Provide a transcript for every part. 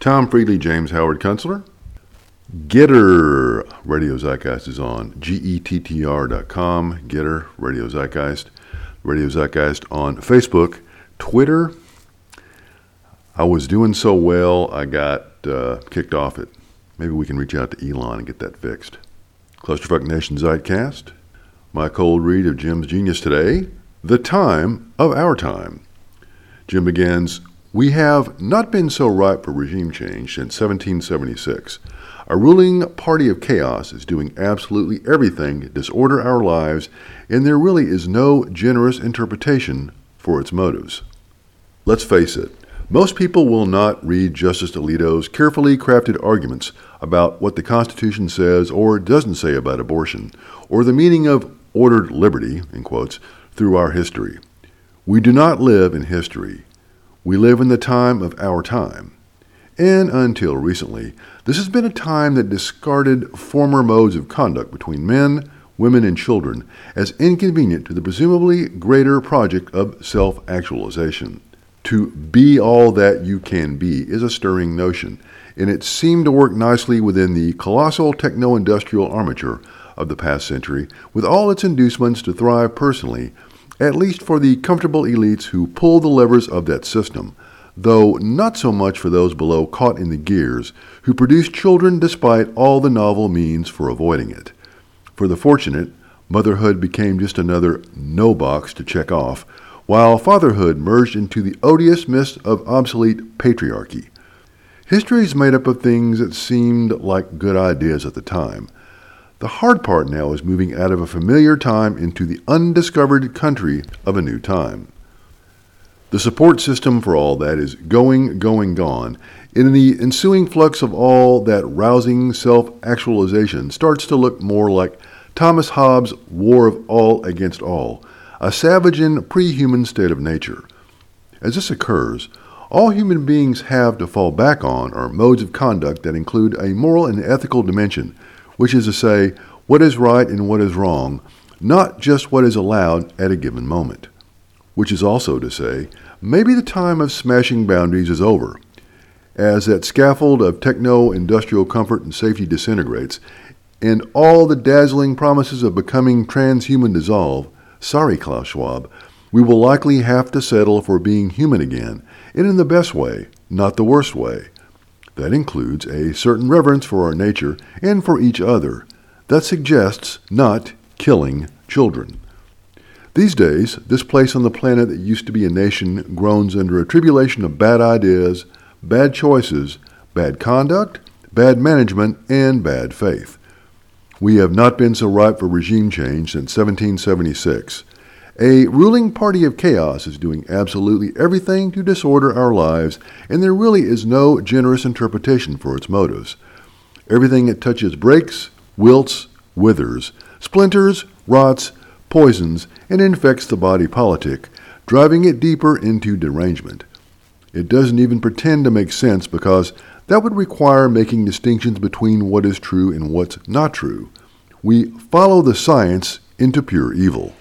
Tom Friedley, James Howard Kunstler. Gettr Radio Zeitgeist is on gettr.com. Gettr Radio Zeitgeist. Radio Zeitgeist on Facebook, Twitter. I was doing so well, I got uh, kicked off it. Maybe we can reach out to Elon and get that fixed. Clusterfuck Nation Zeitcast. My cold read of Jim's genius today. The time of our time. Jim begins We have not been so ripe for regime change since 1776. A ruling party of chaos is doing absolutely everything to disorder our lives, and there really is no generous interpretation for its motives. Let's face it, most people will not read Justice Alito's carefully crafted arguments about what the Constitution says or doesn't say about abortion, or the meaning of ordered liberty, in quotes, through our history. We do not live in history. We live in the time of our time. And until recently, this has been a time that discarded former modes of conduct between men, women, and children as inconvenient to the presumably greater project of self actualization. To be all that you can be is a stirring notion, and it seemed to work nicely within the colossal techno industrial armature of the past century, with all its inducements to thrive personally, at least for the comfortable elites who pull the levers of that system though not so much for those below caught in the gears who produce children despite all the novel means for avoiding it. For the fortunate, motherhood became just another no box to check off, while fatherhood merged into the odious mist of obsolete patriarchy. History is made up of things that seemed like good ideas at the time. The hard part now is moving out of a familiar time into the undiscovered country of a new time. The support system for all that is going, going, gone. In the ensuing flux of all that rousing self actualization starts to look more like Thomas Hobbes' war of all against all, a savage and pre human state of nature. As this occurs, all human beings have to fall back on are modes of conduct that include a moral and ethical dimension, which is to say, what is right and what is wrong, not just what is allowed at a given moment which is also to say, maybe the time of smashing boundaries is over. As that scaffold of techno industrial comfort and safety disintegrates, and all the dazzling promises of becoming transhuman dissolve, sorry, Klaus Schwab, we will likely have to settle for being human again, and in the best way, not the worst way. That includes a certain reverence for our nature and for each other. That suggests not killing children. These days, this place on the planet that used to be a nation groans under a tribulation of bad ideas, bad choices, bad conduct, bad management, and bad faith. We have not been so ripe for regime change since 1776. A ruling party of chaos is doing absolutely everything to disorder our lives, and there really is no generous interpretation for its motives. Everything it touches breaks, wilts, withers, splinters, rots, poisons, and infects the body politic, driving it deeper into derangement. It doesn't even pretend to make sense because that would require making distinctions between what is true and what's not true. We follow the science into pure evil.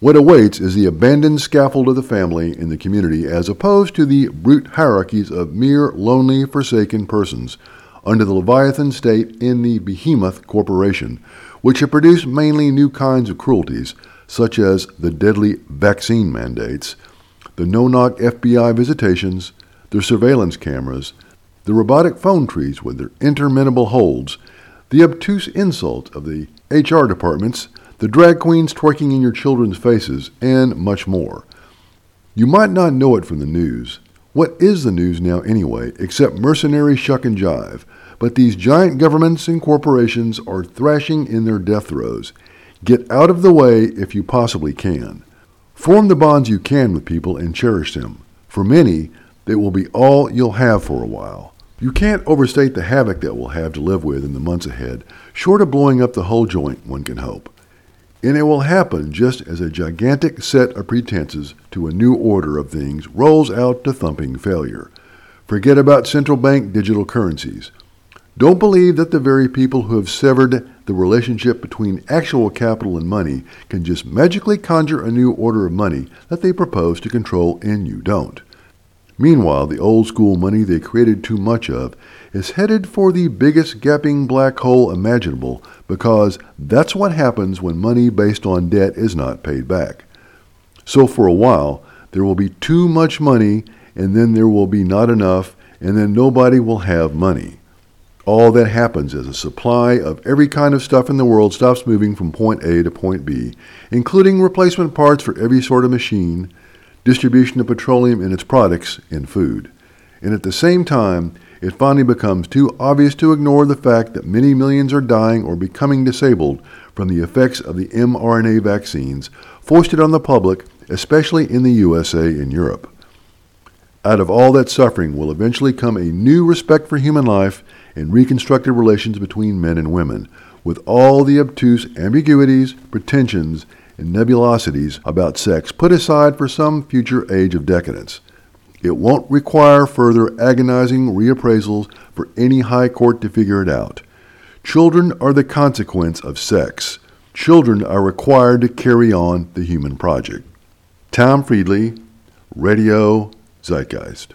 What awaits is the abandoned scaffold of the family in the community as opposed to the brute hierarchies of mere lonely, forsaken persons under the Leviathan state in the behemoth corporation, which have produced mainly new kinds of cruelties, such as the deadly vaccine mandates, the no knock FBI visitations, the surveillance cameras, the robotic phone trees with their interminable holds, the obtuse insults of the HR departments, the drag queens twerking in your children's faces, and much more. You might not know it from the news. What is the news now anyway, except mercenary shuck and jive? But these giant governments and corporations are thrashing in their death throes. Get out of the way if you possibly can. Form the bonds you can with people and cherish them. For many, they will be all you'll have for a while. You can't overstate the havoc that we'll have to live with in the months ahead, short of blowing up the whole joint, one can hope. And it will happen just as a gigantic set of pretenses to a new order of things rolls out to thumping failure. Forget about central bank digital currencies. Don't believe that the very people who have severed the relationship between actual capital and money can just magically conjure a new order of money that they propose to control and you don't. Meanwhile, the old school money they created too much of is headed for the biggest gaping black hole imaginable because that's what happens when money based on debt is not paid back. So for a while, there will be too much money, and then there will be not enough, and then nobody will have money. All that happens is a supply of every kind of stuff in the world stops moving from point A to point B, including replacement parts for every sort of machine, distribution of petroleum and its products in food. And at the same time, it finally becomes too obvious to ignore the fact that many millions are dying or becoming disabled from the effects of the mRNA vaccines foisted on the public, especially in the USA and Europe. Out of all that suffering will eventually come a new respect for human life and reconstructed relations between men and women, with all the obtuse ambiguities, pretensions, and nebulosities about sex put aside for some future age of decadence. It won't require further agonizing reappraisals for any high court to figure it out. Children are the consequence of sex. Children are required to carry on the human project. Tom Friedley, Radio Zeitgeist.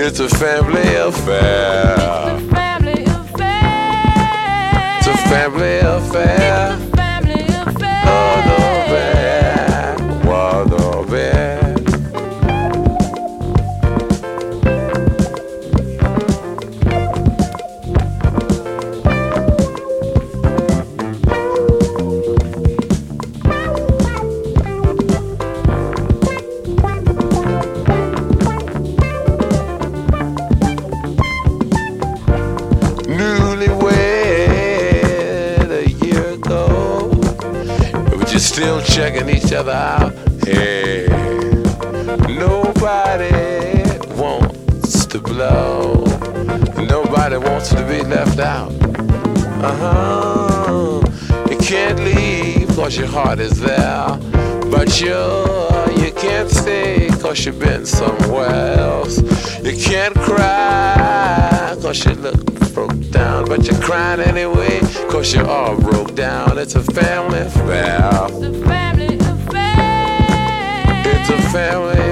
It's a family affair. It's a family affair. It's a family affair. Still checking each other out. Hey, nobody wants to blow. Nobody wants to be left out. Uh huh. You can't leave cause your heart is there. But you, you can't stay cause you've been somewhere else. You can't cry cause you look broke down. But you're crying anyway cause you're all broke down. It's a family affair. It's a family affair. It's a family